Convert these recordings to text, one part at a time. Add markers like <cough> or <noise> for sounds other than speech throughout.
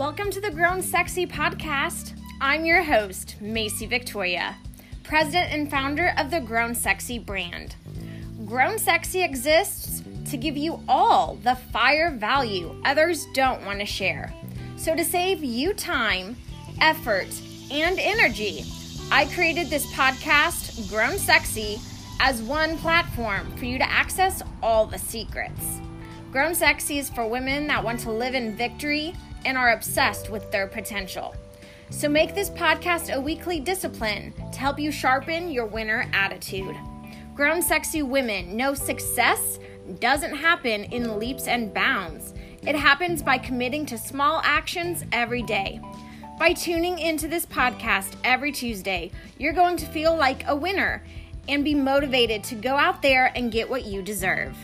Welcome to the Grown Sexy podcast. I'm your host, Macy Victoria, president and founder of the Grown Sexy brand. Grown Sexy exists to give you all the fire value others don't want to share. So, to save you time, effort, and energy, I created this podcast, Grown Sexy, as one platform for you to access all the secrets. Grown Sexy is for women that want to live in victory and are obsessed with their potential. So make this podcast a weekly discipline to help you sharpen your winner attitude. Grown Sexy women know success doesn't happen in leaps and bounds. It happens by committing to small actions every day. By tuning into this podcast every Tuesday, you're going to feel like a winner and be motivated to go out there and get what you deserve.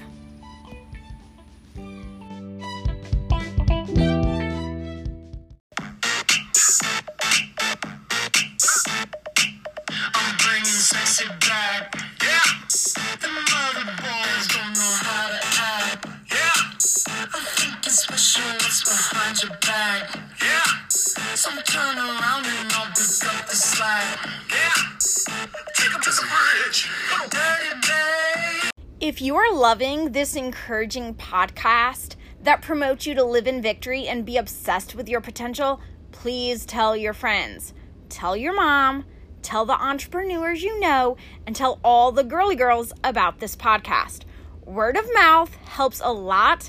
If you are loving this encouraging podcast that promotes you to live in victory and be obsessed with your potential, please tell your friends. Tell your mom, tell the entrepreneurs you know, and tell all the girly girls about this podcast. Word of mouth helps a lot,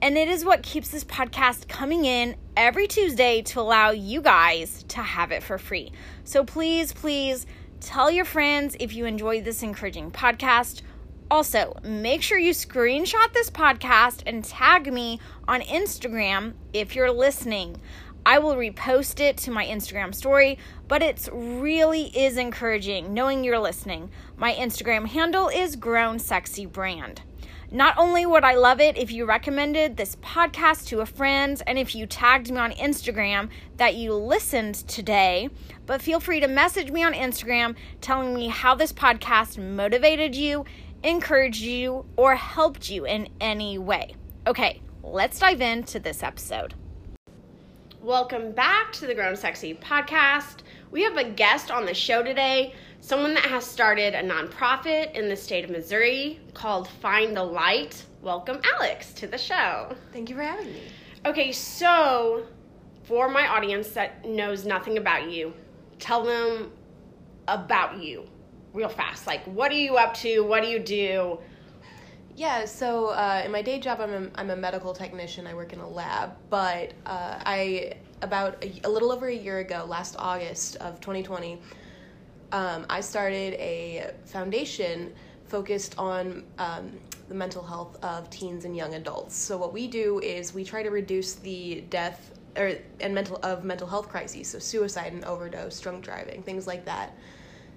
and it is what keeps this podcast coming in every Tuesday to allow you guys to have it for free. So please, please tell your friends if you enjoy this encouraging podcast. Also, make sure you screenshot this podcast and tag me on Instagram if you're listening. I will repost it to my Instagram story, but it really is encouraging knowing you're listening. My Instagram handle is Grown Sexy Brand. Not only would I love it if you recommended this podcast to a friend and if you tagged me on Instagram that you listened today, but feel free to message me on Instagram telling me how this podcast motivated you, encouraged you, or helped you in any way. Okay, let's dive into this episode. Welcome back to the Grown Sexy podcast. We have a guest on the show today, someone that has started a nonprofit in the state of Missouri called Find the Light. Welcome, Alex, to the show. Thank you for having me. Okay, so for my audience that knows nothing about you, tell them about you real fast. Like, what are you up to? What do you do? Yeah, so uh, in my day job, I'm a, I'm a medical technician. I work in a lab, but uh, I about a, a little over a year ago, last August of 2020, um, I started a foundation focused on um, the mental health of teens and young adults. So what we do is we try to reduce the death or and mental of mental health crises, so suicide and overdose, drunk driving, things like that.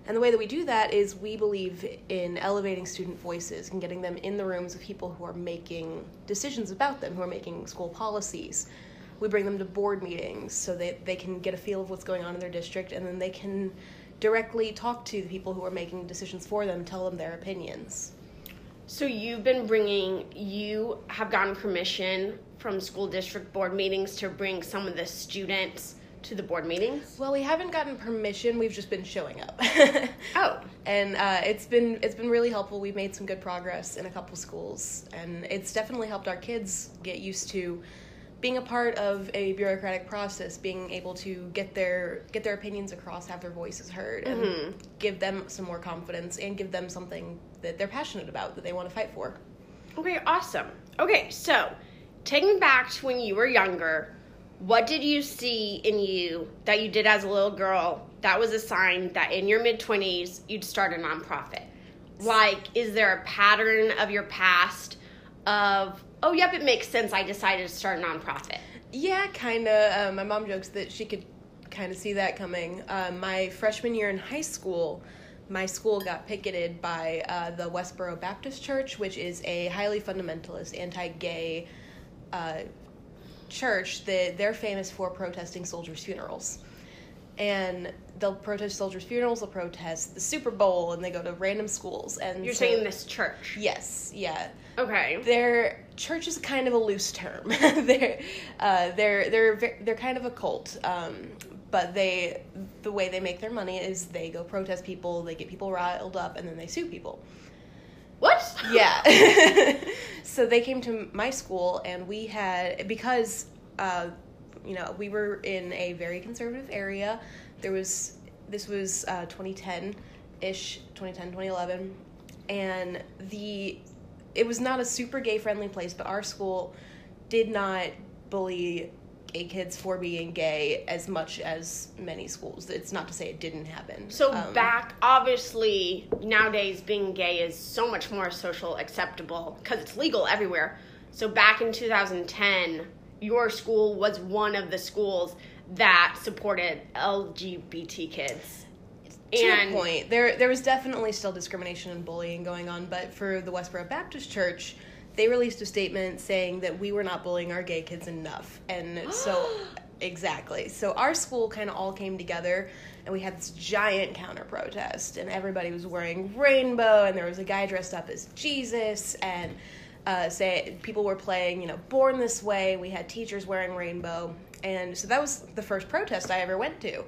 And the way that we do that is we believe in elevating student voices and getting them in the rooms of people who are making decisions about them, who are making school policies. We bring them to board meetings so that they can get a feel of what's going on in their district and then they can directly talk to the people who are making decisions for them, tell them their opinions. So you've been bringing, you have gotten permission from school district board meetings to bring some of the students to the board meetings? Well, we haven't gotten permission. We've just been showing up. <laughs> Oh, and uh, it's been it's been really helpful. We've made some good progress in a couple schools, and it's definitely helped our kids get used to being a part of a bureaucratic process, being able to get their get their opinions across, have their voices heard, and give them some more confidence, and give them something that they're passionate about that they want to fight for. okay, awesome. Okay, so taking back to when you were younger, what did you see in you that you did as a little girl that was a sign that in your mid 20s you'd start a nonprofit? Like, is there a pattern of your past of, oh, yep, it makes sense, I decided to start a nonprofit? Yeah, kind of. Uh, my mom jokes that she could kind of see that coming. Uh, my freshman year in high school, my school got picketed by uh, the Westboro Baptist Church, which is a highly fundamentalist, anti-gay uh, church. That they're famous for protesting soldiers' funerals. and they'll protest soldiers' funerals. They'll protest the Super Bowl, and they go to random schools. And You're so- saying this church. Yes, yeah. Okay. Their church is kind of a loose term. <laughs> they're uh, they're they're they're kind of a cult. Um, but they the way they make their money is they go protest people, they get people riled up, and then they sue people. What? Yeah. <laughs> <laughs> so they came to my school, and we had because uh, you know we were in a very conservative area. There was this was uh, 2010 ish, 2010 2011, and the it was not a super gay friendly place, but our school did not bully gay kids for being gay as much as many schools. It's not to say it didn't happen. So Um, back, obviously, nowadays being gay is so much more social acceptable because it's legal everywhere. So back in 2010, your school was one of the schools that supported LGBT kids. to And- a point, there there was definitely still discrimination and bullying going on, but for the Westboro Baptist Church, they released a statement saying that we were not bullying our gay kids enough, and so <gasps> exactly. So our school kind of all came together, and we had this giant counter protest, and everybody was wearing rainbow, and there was a guy dressed up as Jesus, and uh, say people were playing, you know, "Born This Way." We had teachers wearing rainbow, and so that was the first protest I ever went to.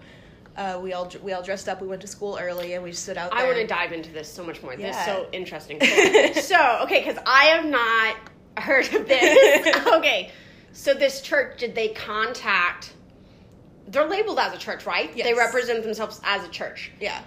Uh, we all we all dressed up. We went to school early, and we stood out there. I want to dive into this so much more. This is so interesting. <laughs> so, okay, because I have not heard of this. <laughs> okay, so this church, did they contact? They're labeled as a church, right? They represent themselves as a church. Yeah.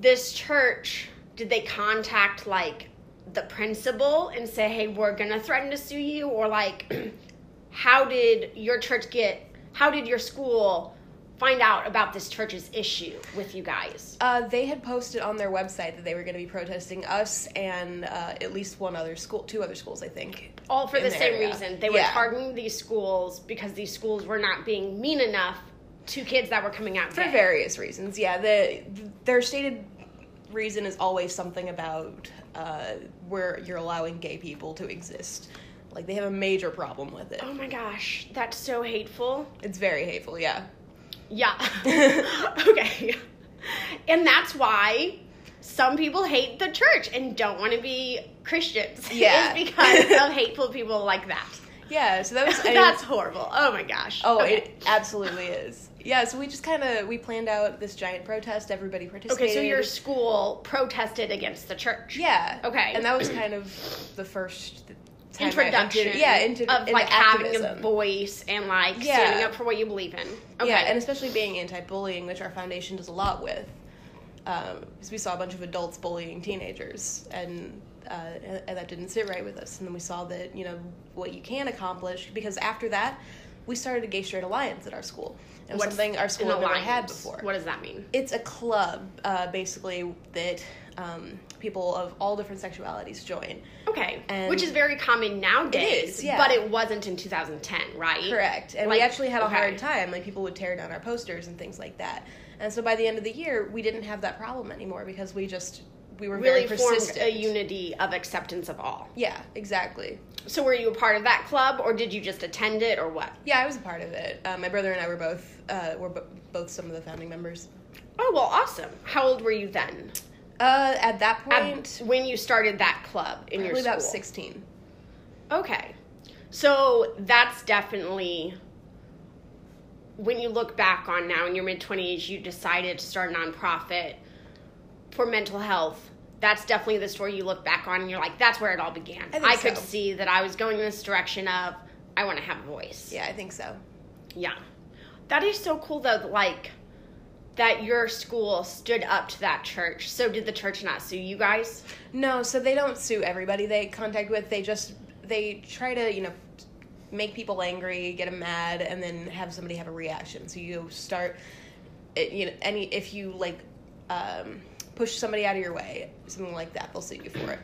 This church, did they contact like the principal and say, "Hey, we're gonna threaten to sue you," or like, <clears throat> how did your church get? How did your school find out about this church's issue with you guys? Uh, they had posted on their website that they were going to be protesting us and uh, at least one other school, two other schools, I think. all for the same area. reason. They were targeting these schools because these schools were not being mean enough to kids that were coming out For gay. various reasons, yeah. The their stated reason is always something about uh, where you're allowing gay people to exist. Like they have a major problem with it. Oh my gosh, that's so hateful. It's very hateful, yeah. Yeah. <laughs> okay. And that's why some people hate the church and don't want to be Christians. <laughs> Yeah. is <laughs> because of hateful people like that. Yeah, so that was I that's horrible. Oh my gosh. Oh, Okay. it absolutely is. Yeah, so we just kind of we planned out this giant protest. Everybody participated. Okay, so your school protested against the church. Yeah. Okay. And that was kind of the first time introduction entered- yeah, into, of into like having a voice and like Yeah. standing up for what you believe in. Okay. Yeah, and especially being anti-bullying, which our foundation does a lot with. Um, because we saw a bunch of adults bullying teenagers, and, uh, and that didn't sit right with us. And then we saw that you know what you can accomplish. Because after that, we started a gay straight alliance at our school. It was What's something our school had never had before. What does that mean? It's a club, uh, basically that um, people of all different sexualities join. Okay. And- Which is very common nowadays. is, yeah. But it wasn't in 2010, right? Correct. And Like, we actually had a okay. hard time. Like people would tear down our posters and things like that. And so by the end of the year, we didn't have that problem anymore because we just we were Really formed a unity of acceptance of all. yeah, exactly. So were you a part of that club or did you just attend it or what? Yeah, I was a part of it. Uh, my brother and I were both uh, were bo- both some of the founding members. Oh, well, awesome. How old were you then? Uh, at that At- point, when you started that club in your school? about sixteen. Okay. So that's definitely when you look back on now in your mid 20s, you decided to start a nonprofit for mental health. That's definitely the story you look back on and you're like, that's where it all began. I think could so. see that I was going in this direction of, I want to have a voice. Yeah, I think so. Yeah. That is so cool though, that, like, that your school stood up to that church. So did the church not sue you guys? No, so they don't sue everybody they contact with. They just they try to you know make people angry, get them mad, and then have somebody have a reaction. So you start, you know, any if you like um, push somebody out of your way, something like that, they'll sue you for it.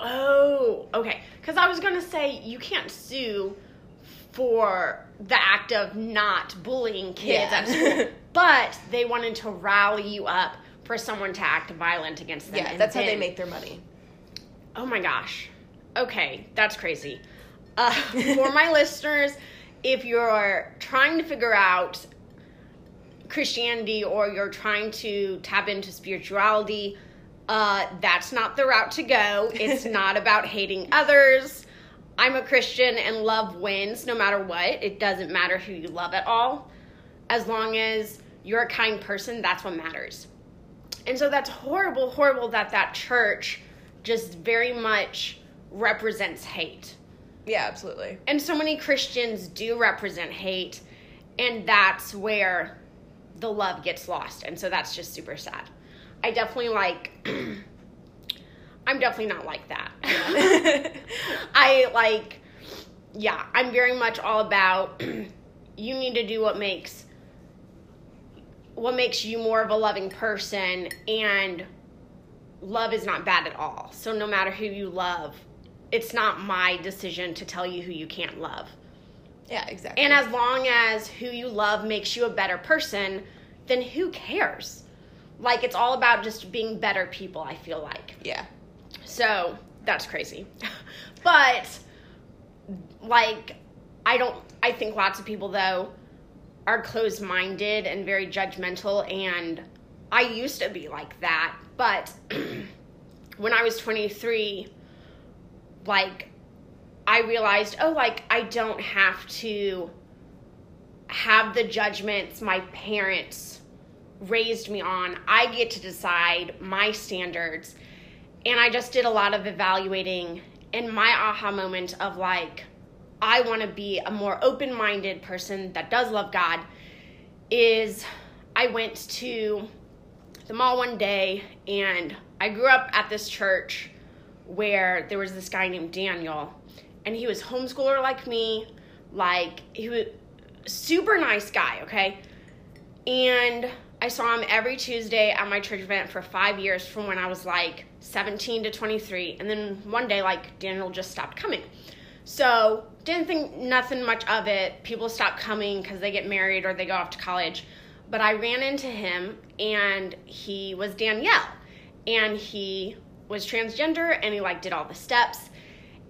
Oh, okay. Because I was going to say you can't sue for the act of not bullying kids Yeah. at school, <laughs> but they wanted to rally you up for someone to act violent against them. Yeah, that's how they make their money. Oh my gosh. Okay, that's crazy. Uh, <laughs> for my listeners, if you're trying to figure out Christianity or you're trying to tap into spirituality, uh, that's not the route to go. It's <laughs> not about hating others. I'm a Christian and love wins no matter what. It doesn't matter who you love at all. As long as you're a kind person, that's what matters. And so that's horrible, horrible that that church just very much represents hate. Yeah, absolutely. And so many Christians do represent hate, and that's where the love gets lost. And so that's just super sad. I definitely like, <clears throat> I'm definitely not like that. <laughs> I like, yeah, I'm very much all about <clears throat> you need to do what makes what makes you more of a loving person and love is not bad at all. So no matter who you love, it's not my decision to tell you who you can't love. Yeah, exactly. And as long as who you love makes you a better person, then who cares? Like it's all about just being better people, I feel like. yeah. So that's crazy. <laughs> but like I don't I think lots of people though are closed minded and very judgmental and I used to be like that, but <clears throat> when I was 23 like I realized, oh like I don't have to have the judgments my parents raised me on. I get to decide my standards and I just did a lot of evaluating and my aha moment of like I want to be a more open-minded person that does love God is I went to the mall one day and I grew up at this church where there was this guy named Daniel and he was homeschooler like me like he was super nice guy okay and I saw him every Tuesday at my church event for five years from when I was like 17 to 23. And then one day, like, Daniel just stopped coming. So, didn't think nothing much of it. People stop coming because they get married or they go off to college. But I ran into him, and he was Danielle. And he was transgender, and he, like, did all the steps.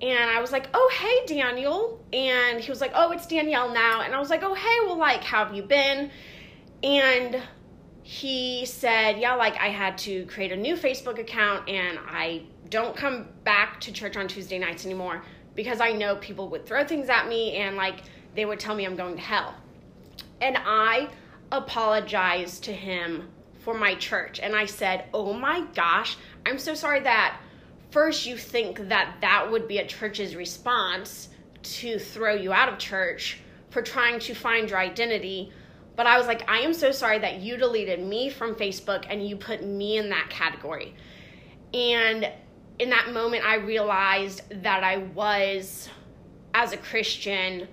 And I was like, oh, hey, Daniel. And he was like, oh, it's Danielle now. And I was like, oh, hey, well, like, how have you been? And he said, Yeah, like I had to create a new Facebook account and I don't come back to church on Tuesday nights anymore because I know people would throw things at me and like they would tell me I'm going to hell. And I apologized to him for my church and I said, Oh my gosh, I'm so sorry that first you think that that would be a church's response to throw you out of church for trying to find your identity but I was like, I am so sorry that you deleted me from Facebook and you put me in that category. And in that moment, I realized that I was, as a Christian,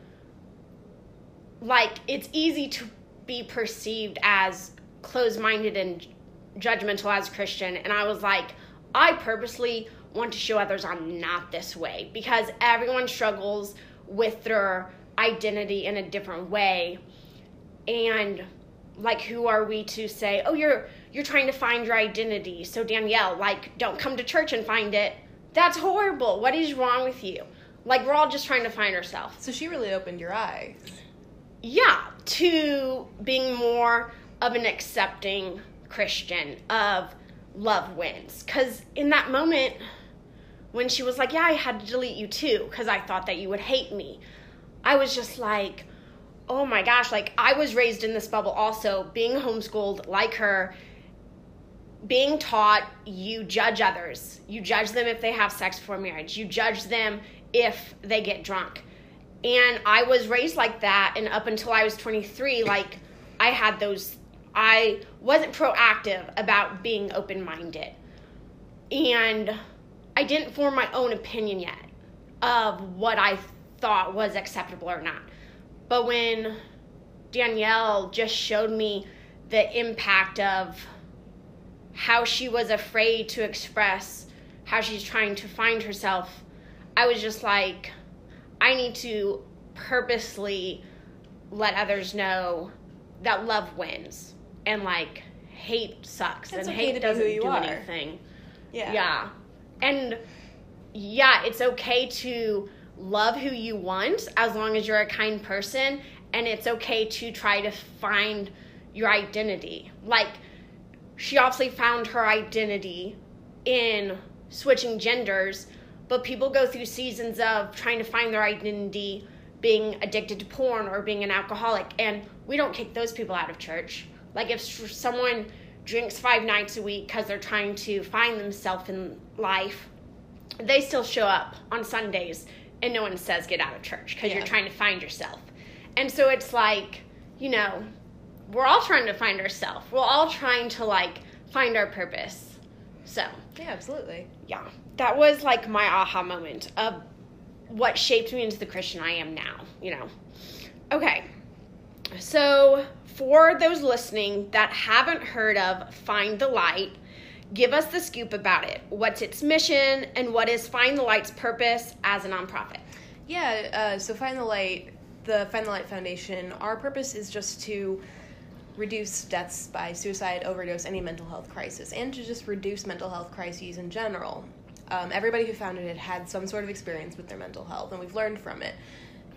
like, it's easy to be perceived as closed minded and judgmental as a Christian. And I was like, I purposely want to show others I'm not this way because everyone struggles with their identity in a different way. And like who are we to say oh you're you're trying to find your identity so danielle like don't come to church and find it. That's horrible. What is wrong with you? Like we're all just trying to find ourselves. So she really opened your eyes. yeah to being more of an accepting christian of love wins. Because in that moment when she was like yeah i had to delete you too because i thought that you would hate me i was just like oh my gosh, like I was raised in this bubble also, being homeschooled like her, being taught you judge others. You judge them if they have sex before marriage. You judge them if they get drunk. And I was raised like that and up until I was 23 like I had those I wasn't proactive about being open-minded. And I didn't form my own opinion yet of what I thought was acceptable or not. But when Danielle just showed me the impact of how she was afraid to express how she's trying to find herself, I was just like, I need to purposely let others know that love wins and like hate sucks It's and okay hate doesn't do are. anything. Yeah. Yeah. And yeah, it's okay to love who you want as long as you're a kind person. And it's okay to try to find your identity. Like, she obviously found her identity in switching genders, but people go through seasons of trying to find their identity being addicted to porn or being an alcoholic, and we don't kick those people out of church. Like, if someone drinks five nights a week because they're trying to find themselves in life, they still show up on Sundays and no one says get out of church because Yeah. you're trying to find yourself. And so it's like, you know, we're all trying to find ourselves. We're all trying to like find our purpose. So, Yeah, absolutely. yeah, that was like my aha moment of what shaped me into the Christian I am now, you know. Okay. So, for those listening that haven't heard of Find the Light, give us the scoop about it. What's its mission and what is Find the Light's purpose as a nonprofit? Yeah, uh, so Find the Light, the Find the Light Foundation, our purpose is just to reduce deaths by suicide, overdose, any mental health crisis, and to just reduce mental health crises in general. Um, everybody who founded it had some sort of experience with their mental health, and we've learned from it.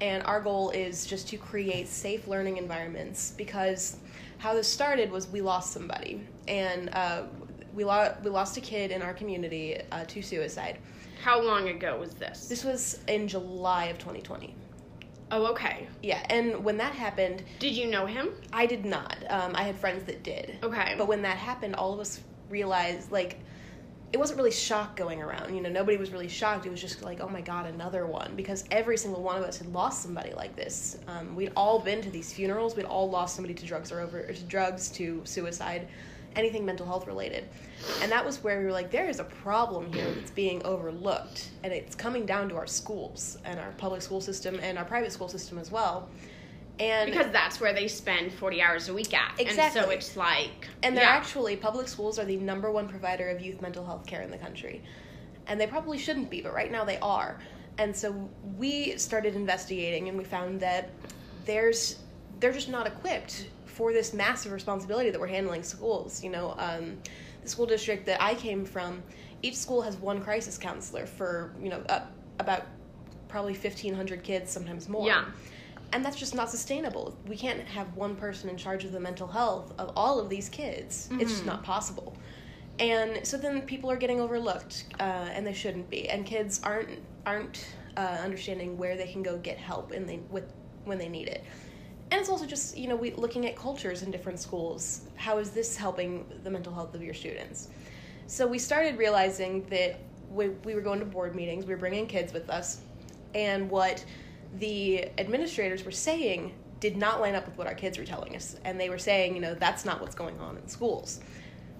And our goal is just to create safe learning environments because how this started was we lost somebody, and uh, we, lo- we lost a kid in our community uh, to suicide. How long ago was this? This was in July of 2020. Oh, okay. Yeah, and when that happened, Did you know him? I did not. Um, I had friends that did. Okay. But when that happened, all of us realized, like, it wasn't really shock going around. You know, nobody was really shocked. It was just like, oh my god, another one. Because every single one of us had lost somebody like this. Um, we'd all been to these funerals. We'd all lost somebody to drugs or over or to drugs, to suicide, anything mental health related. And that was where we were like, there is a problem here that's being overlooked, and it's coming down to our schools and our public school system and our private school system as well. And Because that's where they spend 40 hours a week at. And so it's like. And they're yeah. actually public schools are the number one provider of youth mental health care in the country. And they probably shouldn't be, but right now they are. And so we started investigating and we found that there's they're just not equipped for this massive responsibility that we're handling schools. You know, um, the school district that I came from, each school has one crisis counselor for you know uh, about probably fifteen hundred kids, sometimes more. Yeah. And that's just not sustainable. We can't have one person in charge of the mental health of all of these kids. It's just not possible. And so then people are getting overlooked, uh, and they shouldn't be. And kids aren't aren't uh, understanding where they can go get help and they with when they need it. And it's also just you know we looking at cultures in different schools. How is this helping the mental health of your students? So we started realizing that we, we were going to board meetings. We were bringing kids with us, and what the administrators were saying did not line up with what our kids were telling us. And they were saying, you know, that's not what's going on in schools.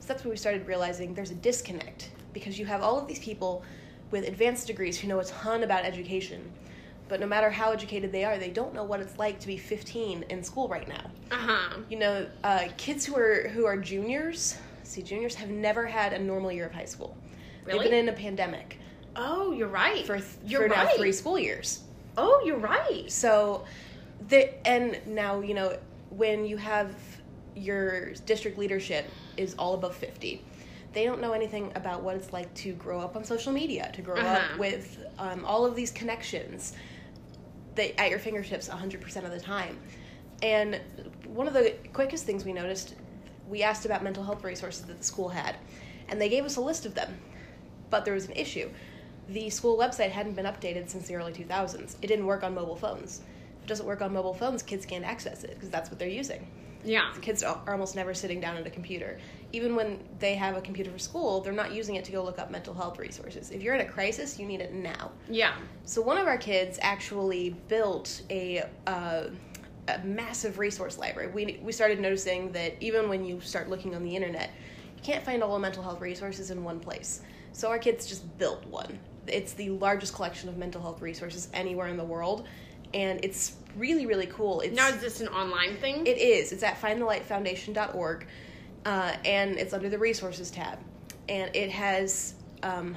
So that's when we started realizing there's a disconnect because you have all of these people with advanced degrees who know a ton about education, but no matter how educated they are, they don't know what it's like to be 15 in school right now. Uh huh. You know, uh, kids who are who are juniors, see, juniors have never had a normal year of high school. Really? They've been in a pandemic Oh, you're right. for you're for right. now three school years. Oh, you're right. So, the and now you know when you have your district leadership is all above fifty, they don't know anything about what it's like to grow up on social media, to grow Uh-huh. up with um, all of these connections that at your fingertips hundred percent of the time. And one of the quickest things we noticed, we asked about mental health resources that the school had, and they gave us a list of them. But there was an issue. The school website hadn't been updated since the early 2000s. It didn't work on mobile phones. If it doesn't work on mobile phones, kids can't access it because that's what they're using. Yeah. Kids are are almost never sitting down at a computer. Even when they have a computer for school, they're not using it to go look up mental health resources. If you're in a crisis, you need it now. Yeah. So one of our kids actually built a, uh, a massive resource library. We we started noticing that even when you start looking on the internet, you can't find all the mental health resources in one place. So our kids just built one. It's the largest collection of mental health resources anywhere in the world, and it's really really cool. It's Now, is this an online thing? it is. It's at findthelightfoundation.org, uh, and it's under the resources tab. And it has um,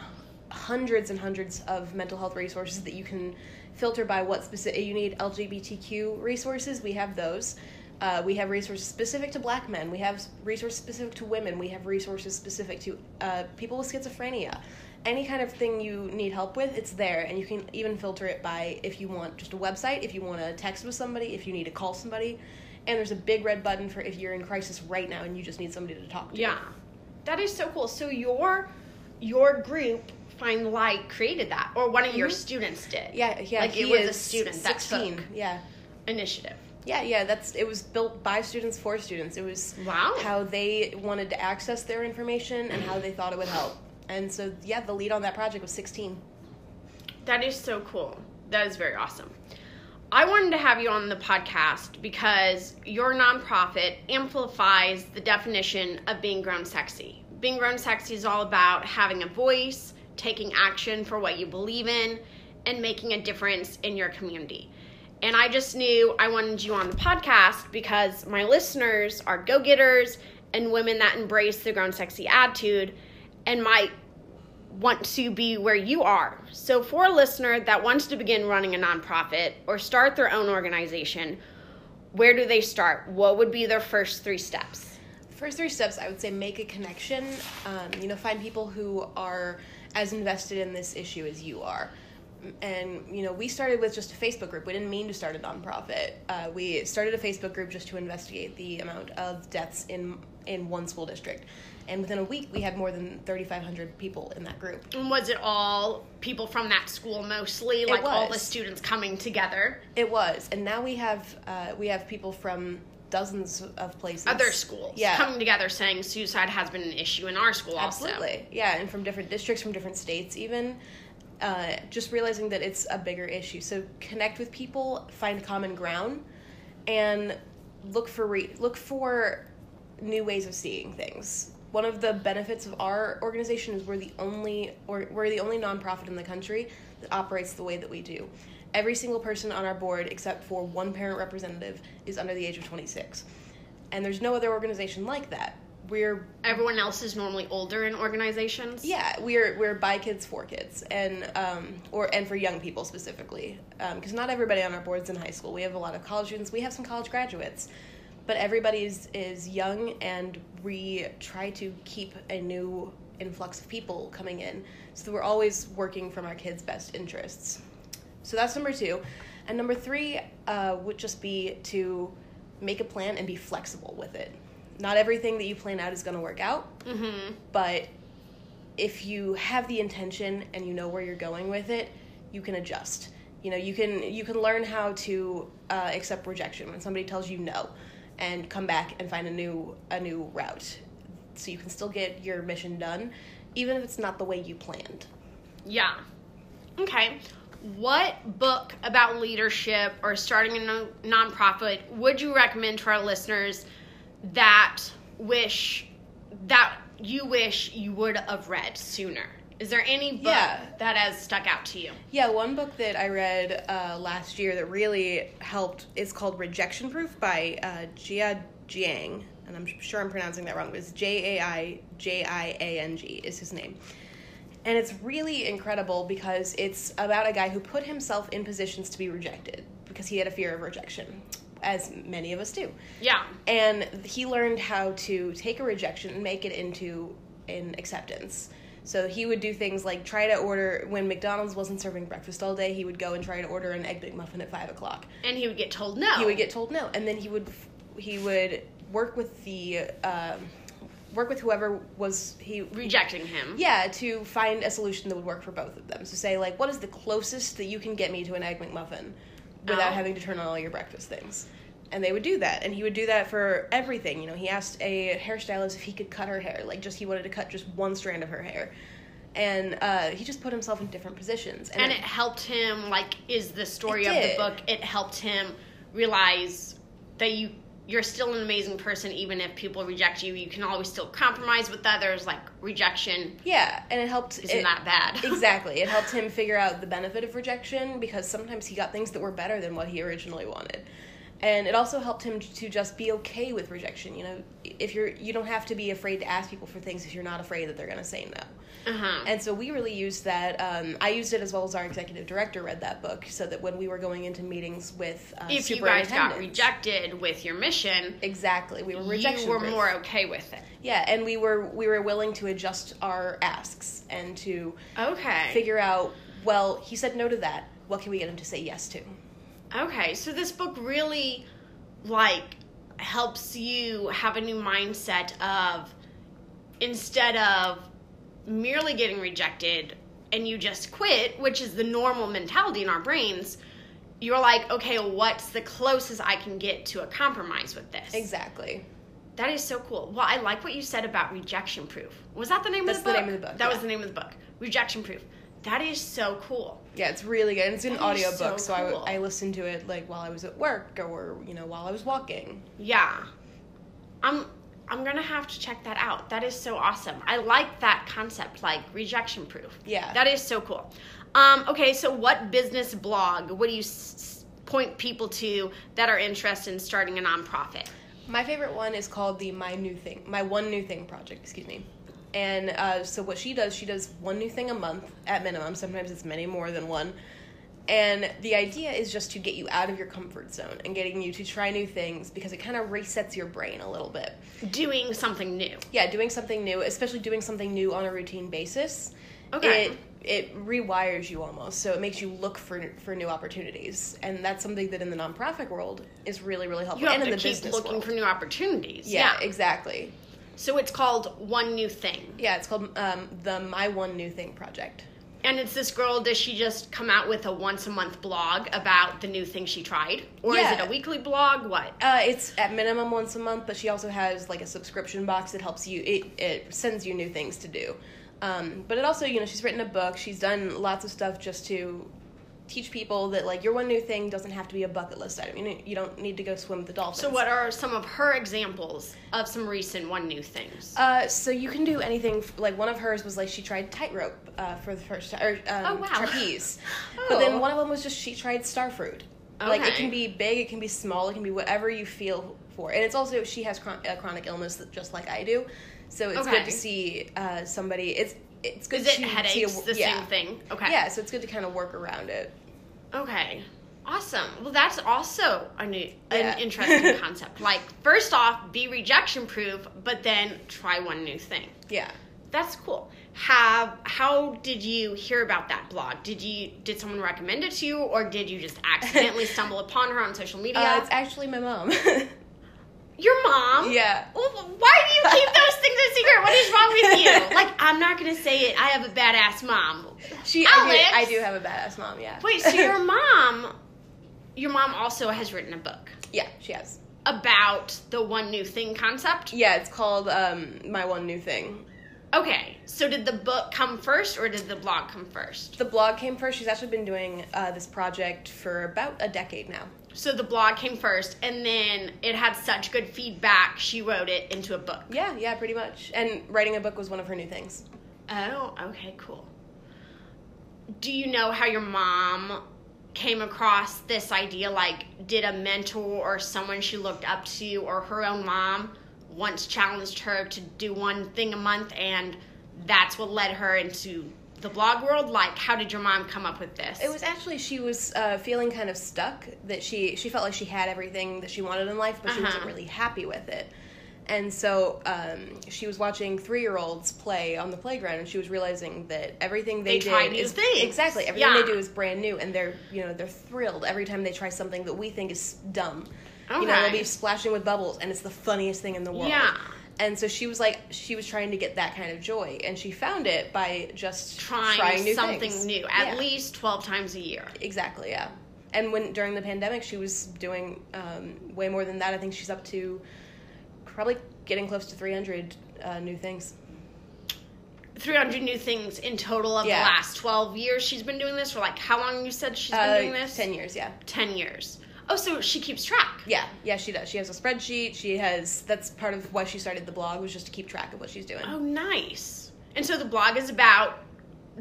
hundreds and hundreds of mental health resources that you can filter by what specific you need. LGBTQ resources, we have those. Uh, we have resources specific to black men. We have resources specific to women. We have resources specific to uh, people with schizophrenia. Any kind of thing you need help with, it's there. And you can even filter it by if you want just a website, if you want to text with somebody, if you need to call somebody. and there's a big red button for if you're in crisis right now and you just need somebody to talk to. Yeah. That is so cool. So your your group Find Light created that or one of your students did. Mm-hmm. Yeah, yeah. Like he it was a student that 16. took Yeah. initiative. Yeah, yeah, that's it was built by students for students. It was Wow. how they wanted to access their information and how they thought it would help. And so yeah, the lead on that project was 16. That is so cool. That is very awesome. I wanted to have you on the podcast because your nonprofit amplifies the definition of being grown sexy. Being grown sexy is all about having a voice, taking action for what you believe in, and making a difference in your community. And I just knew I wanted you on the podcast because my listeners are go getters and women that embrace the grown sexy attitude and might want to be where you are. So, for a listener that wants to begin running a nonprofit or start their own organization, where do they start? What would be their first three steps? First three steps, I would say make a connection. Um, you know, find people who are as invested in this issue as you are. And you know, we started with just a Facebook group. We didn't mean to start a nonprofit. Uh, we started a Facebook group just to investigate the amount of deaths in in one school district. And within a week, we had more than 3,500 people in that group. And was it all people from that school mostly? Like all the students coming together? It was, and now we have uh, we have people from dozens of places. Other schools yeah, coming together saying suicide has been an issue in our school also. Absolutely. Yeah, and from different districts, from different states, even. Uh, just realizing that it's a bigger issue. So connect with people, find common ground, and look for re- look for new ways of seeing things. One of the benefits of our organization is we're the only or we're the only nonprofit in the country that operates the way that we do. Every single person on our board, except for one parent representative, is under the age of 26, and there's no other organization like that. We're Everyone else is normally older in organizations. yeah, we're we're by kids for kids, and um, or and for young people specifically, because not everybody on our board's in high school. We have a lot of college students. We have some college graduates, but everybody is is young, and we try to keep a new influx of people coming in, so that we're always working from our kids' best interests. So that's number two, and number three uh, would just be to make a plan and be flexible with it. Not everything that you plan out is going to work out Mm-hmm. but if you have the intention and you know where you're going with it you can adjust you know you can you can learn how to uh, accept rejection when somebody tells you no and come back and find a new a new route so you can still get your mission done even if it's not the way you planned Yeah. Okay. What book about leadership or starting a non- nonprofit would you recommend to our listeners that wish that you wish you would have read sooner? Is there any book Yeah. that has stuck out to you? Yeah, one book that I read uh, last year that really helped is called Rejection Proof by uh, Jia Jiang, and I'm sure I'm pronouncing that wrong, but it's J A I J I A N G is his name. And it's really incredible because it's about a guy who put himself in positions to be rejected because he had a fear of rejection, as many of us do. Yeah. And he learned how to take a rejection and make it into an acceptance. So he would do things like try to order when McDonald's wasn't serving breakfast all day. He would go and try to order an egg McMuffin at five o'clock. And he would get told no. He would get told no, and then he would he would work with the um, work with whoever was he rejecting him. yeah to find a solution that would work for both of them. So say like, what is the closest that you can get me to an egg McMuffin without Oh. having to turn on all your breakfast things? And they would do that, and he would do that for everything. You know, he asked a hairstylist if he could cut her hair, like just he wanted to cut just one strand of her hair, and uh, he just put himself in different positions. and it helped him like is the story of the book it helped him realize that you you're still an amazing person even if people reject you you can always still compromise with others like rejection yeah, and it helped. isn't it- that bad <laughs> exactly. It helped him figure out the benefit of rejection because sometimes he got things that were better than what he originally wanted. And it also helped him to just be okay with rejection. You know, if you're you don't have to be afraid to ask people for things if you're not afraid that they're going to say no. uh-huh. And so we really used that. Um, I used it as well as our executive director read that book, so that when we were going into meetings with uh, if you guys got rejected with your mission exactly, we were rejection. you were proof. more okay with it yeah, and we were we were willing to adjust our asks and to okay figure out. Well, he said no to that. What can we get him to say yes to? Okay so this book really like helps you have a new mindset of instead of merely getting rejected and you just quit, which is the normal mentality in our brains, you're like, okay, what's the closest I can get to a compromise with this? Exactly. That is so cool. Well, I like what you said about rejection proof. Was that the name That's of the book? That's the name of the book, That was the name of the book. Rejection proof. That is so cool. Yeah, it's really good. And it's an That audiobook, so so, I cool. I, listened to it like while I was at work or you know while I was walking. Yeah. I'm I'm gonna have to check that out. That is so awesome. I like that concept, like rejection proof. Yeah. That is so cool. Um, okay, so what business blog would you s- s- point people to that are interested in starting a nonprofit? My favorite one is called the My New Thing, My One New Thing project. Excuse me. And uh, so what she does, she does one new thing a month at minimum. Sometimes it's many more than one. And the idea is just to get you out of your comfort zone and getting you to try new things because it kind of resets your brain a little bit. Doing something new. Yeah, doing something new, especially doing something new on a routine basis. Okay. It it rewires you almost, so it makes you look for for new opportunities, and that's something that in the nonprofit world is really really helpful, You have and in the keep business looking world. for new opportunities. yeah, Yeah. exactly. So it's called One New Thing. Yeah, it's called um, the My One New Thing project. And it's this girl, does she just come out with a once a month blog about the new thing she tried? Or is it a weekly blog? What? Uh, it's at minimum once a month, but she also has like a subscription box that helps you. It it sends you new things to do. Um, but it also, you know, she's written a book. She's done lots of stuff just to teach people that like your one new thing doesn't have to be a bucket list item. You know, you don't need to go swim with the dolphins. So, what are some of her examples of some recent one new things? Uh, so you can do anything. f- Like one of hers was like she tried tightrope uh, for the first time, or um, Oh, wow. trapeze. Oh. <laughs> But then one of them was just she tried starfruit. Okay. Like it can be big, it can be small, it can be whatever you feel for. And it's also she has chron- a chronic illness that, just like I do, so it's Okay. good to see uh, somebody. It's it's good Is it to headaches? w- the yeah. same thing? Okay. Yeah, so it's good to kind of work around it. Okay. Awesome. Well, that's also a new, Yeah. an interesting <laughs> concept. Like, first off, be rejection proof, but then try one new thing. Yeah. That's cool. Have how did you hear about that blog? Did you did someone recommend it to you, or did you just <laughs> accidentally stumble upon her on social media? Uh, it's actually my mom. <laughs> Your mom? yeah. Why do you keep those things a secret? What is wrong with you? <laughs> Like, I'm not gonna say it. I have a badass mom. She, I do, I do have a badass mom. Yeah. Wait, so your <laughs> mom, your mom also has written a book yeah, she has. about the one new thing concept. Yeah, it's called um, my one new thing. Okay, so did the book come first, or did the blog come first? The blog came first. She's actually been doing uh, this project for about a decade now. So the blog came first, and then it had such good feedback, she wrote it into a book. Yeah, yeah, pretty much. And writing a book was one of her new things. Oh, okay, cool. Do you know how your mom came across this idea? Like, did a mentor or someone she looked up to, or her own mom, once challenged her to do one thing a month, and that's what led her into the blog world? Like, how did your mom come up with this? It was actually she was uh, feeling kind of stuck that she she felt like she had everything that she wanted in life, but she wasn't Uh-huh. really happy with it. And so um, she was watching three year olds play on the playground, and she was realizing that everything they, They did is things. exactly everything Yeah. they do is brand new, and they're you know they're thrilled every time they try something that we think is dumb. Okay. You know, they'll be splashing with bubbles, and it's the funniest thing in the world. Yeah. And so she was like, she was trying to get that kind of joy, and she found it by just trying, new something things. new at Yeah. least 12 times a year. Exactly, yeah. And when during the pandemic, she was doing um, way more than that. I think she's up to probably getting close to 300 uh, new things. 300 new things in total of Yeah. the last 12 years she's been doing this for like how long you said she's been Uh, doing this 10 years, yeah. 10 years oh so she keeps track Yeah, yeah, she does. She has a spreadsheet. She has, that's part of why she started the blog, was just to keep track of what she's doing. oh nice and so the blog is about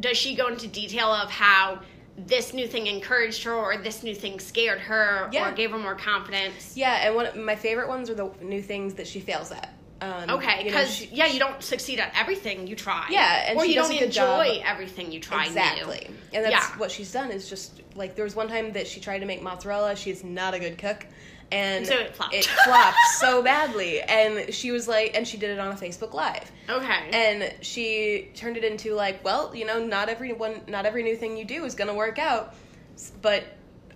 does she go into detail of how this new thing encouraged her or this new thing scared her Yeah. or gave her more confidence Yeah, and one of my favorite ones are the new things that she fails at. Um, okay you know, because yeah you don't succeed at everything you try Yeah, and or you don't good job. enjoy everything you try Exactly. new. And that's Yeah. what she's done is just like there was one time that she tried to make mozzarella. She's not a good cook. And So it flopped. It <laughs> flopped so badly. And she was like and she did it on a Facebook Live. okay And she turned it into like, well, you know, not every one not every new thing you do is gonna work out. But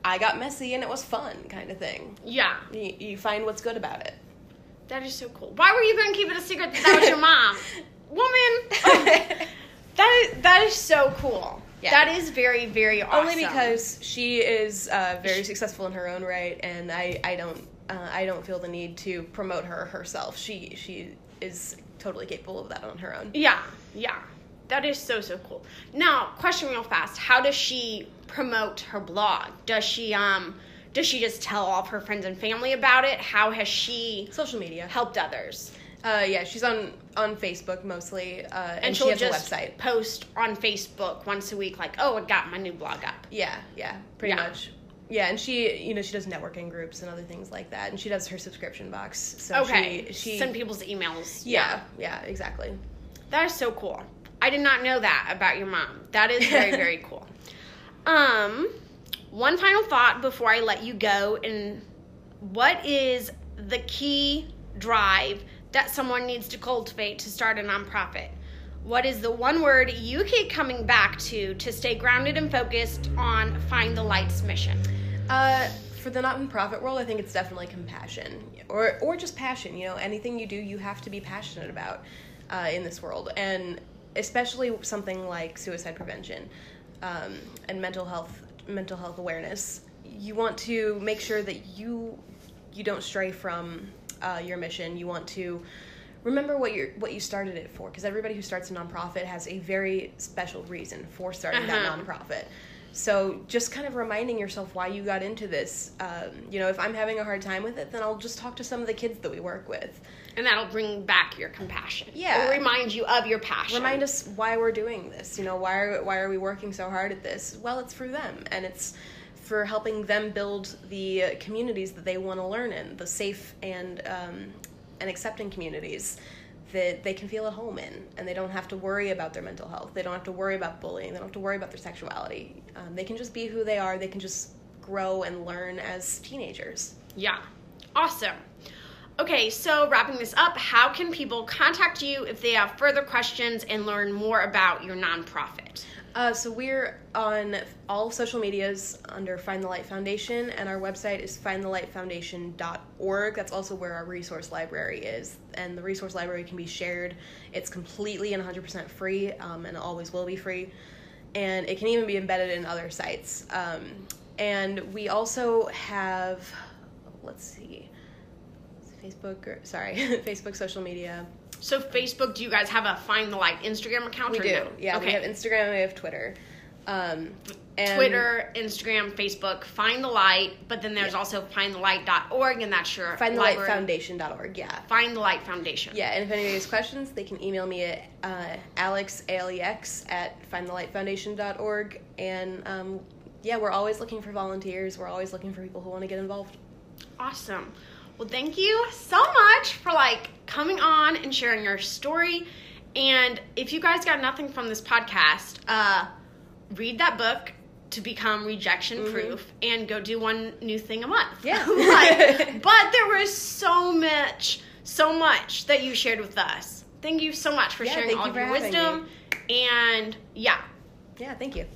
I got messy and it was fun kind of thing. yeah You, you find what's good about it. That is so cool. Why were you going to keep it a secret that that was your mom? <laughs> Woman. Oh, <laughs> that is that is so cool. Yeah. That is very very awesome. Only because she is uh, very successful in her own right, and I, I don't uh, I don't feel the need to promote her herself. She she is totally capable of that on her own. Yeah, yeah. That is so so cool. Now, question real fast. How does she promote her blog? Does she um does she just tell all of her friends and family about it? How has she Social media. helped others? Uh, yeah, she's on on Facebook mostly, uh, and, And she she'll has just a website. post on Facebook once a week, like, "Oh, I got my new blog up." Yeah, yeah, pretty Yeah. much. Yeah, and she, you know, she does networking groups and other things like that, and she does her subscription box. So Okay, she, she send people's emails. yeah, yeah, exactly. That is so cool. I did not know that about your mom. That is very, <laughs> very cool. Um, one final thought before I let you go, and what is the key drive that someone needs to cultivate to start a nonprofit? What is the one word you keep coming back to to stay grounded and focused on Find the Light's mission? Uh, for the not-for-profit world, I think it's definitely compassion, or or just passion. You know, anything you do, you have to be passionate about uh, in this world, and especially something like suicide prevention um, and mental health mental health awareness. You want to make sure that you you don't stray from uh, your mission. You want to remember what you what you started it for, because everybody who starts a nonprofit has a very special reason for starting that Uh-huh. nonprofit. So just kind of reminding yourself why you got into this. Um, you know, if I'm having a hard time with it, then I'll just talk to some of the kids that we work with. And that'll bring back your compassion. Yeah. Or remind you of your passion. Remind us why we're doing this. You know, why are why are we working so hard at this? Well, it's for them, and it's for helping them build the communities that they want to learn in, the safe and um, and accepting communities that they can feel at home in, and they don't have to worry about their mental health. They don't have to worry about bullying. They don't have to worry about their sexuality. Um, they can just be who they are. They can just grow and learn as teenagers. Yeah. Awesome. Okay, so wrapping this up, how can people contact you if they have further questions and learn more about your nonprofit? Uh, so we're on all social medias under Find the Light Foundation, and our website is findthelightfoundation.org. That's also where our resource library is, and the resource library can be shared. It's completely and 100% free, um, and always will be free. And it can even be embedded in other sites. Um, and we also have, let's see, Facebook, or, sorry, <laughs> Facebook social media. So Facebook, do you guys have a Find the Light Instagram account? We or do, no? yeah. Okay. We have Instagram, we have Twitter. Um, and Twitter, Instagram, Facebook, Find the Light, but then there's Yeah. also findthelight.org, and that's your findthelightfoundation.org, library. yeah. Find the Light Foundation. Yeah, and if anybody has questions, they can email me at uh, alex, A-L-E-X, at findthelightfoundation.org. And um, yeah, we're always looking for volunteers. We're always looking for people who want to get involved. Awesome. Well, thank you so much for like coming on and sharing your story. And if you guys got nothing from this podcast, uh, read that book to become rejection proof and go do one new thing a month. Mm-hmm. Yeah. <laughs> Like, <laughs> but there was so much, so much that you shared with us. Thank you so much for Yeah, sharing thank all you of for your having wisdom. And yeah, Yeah, thank you.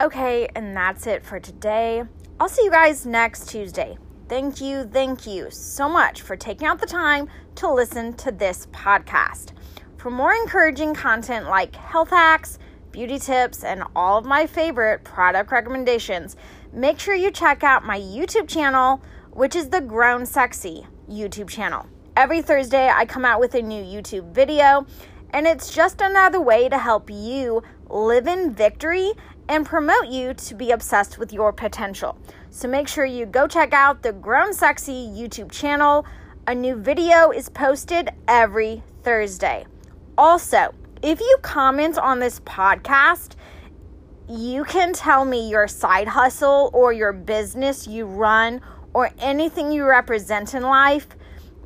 Okay, and that's it for today. I'll see you guys next Tuesday. Thank you, thank you so much for taking out the time to listen to this podcast. For more encouraging content like health hacks, beauty tips, and all of my favorite product recommendations, make sure you check out my YouTube channel, which is the Grown Sexy YouTube channel. Every Thursday, I come out with a new YouTube video, and it's just another way to help you live in victory and promote you to be obsessed with your potential. So make sure you go check out the Grown Sexy YouTube channel. A new video is posted every Thursday. Also, if you comment on this podcast, you can tell me your side hustle or your business you run or anything you represent in life.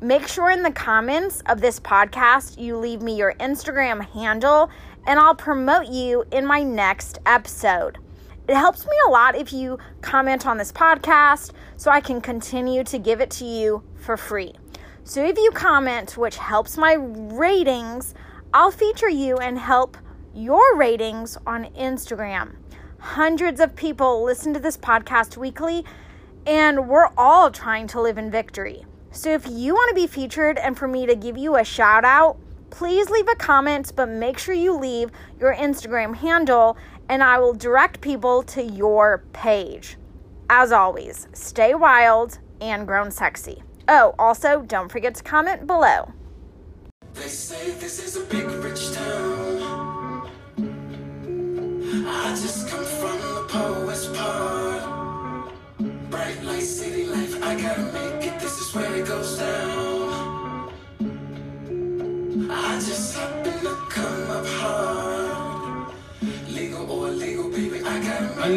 Make sure in the comments of this podcast you leave me your Instagram handle and I'll promote you in my next episode. It helps me a lot if you comment on this podcast so I can continue to give it to you for free. So if you comment, which helps my ratings, I'll feature you and help your ratings on Instagram. Hundreds of people listen to this podcast weekly, and we're all trying to live in victory. So if you want to be featured and for me to give you a shout out, please leave a comment, but make sure you leave your Instagram handle and I will direct people to your page. As always, stay wild and grown sexy. Oh, also, don't forget to comment below. They say this is a big rich town. I just come from the part. Bright light, city life, I gotta make it. This is where it goes down. I just happen to come up hard. I gotta make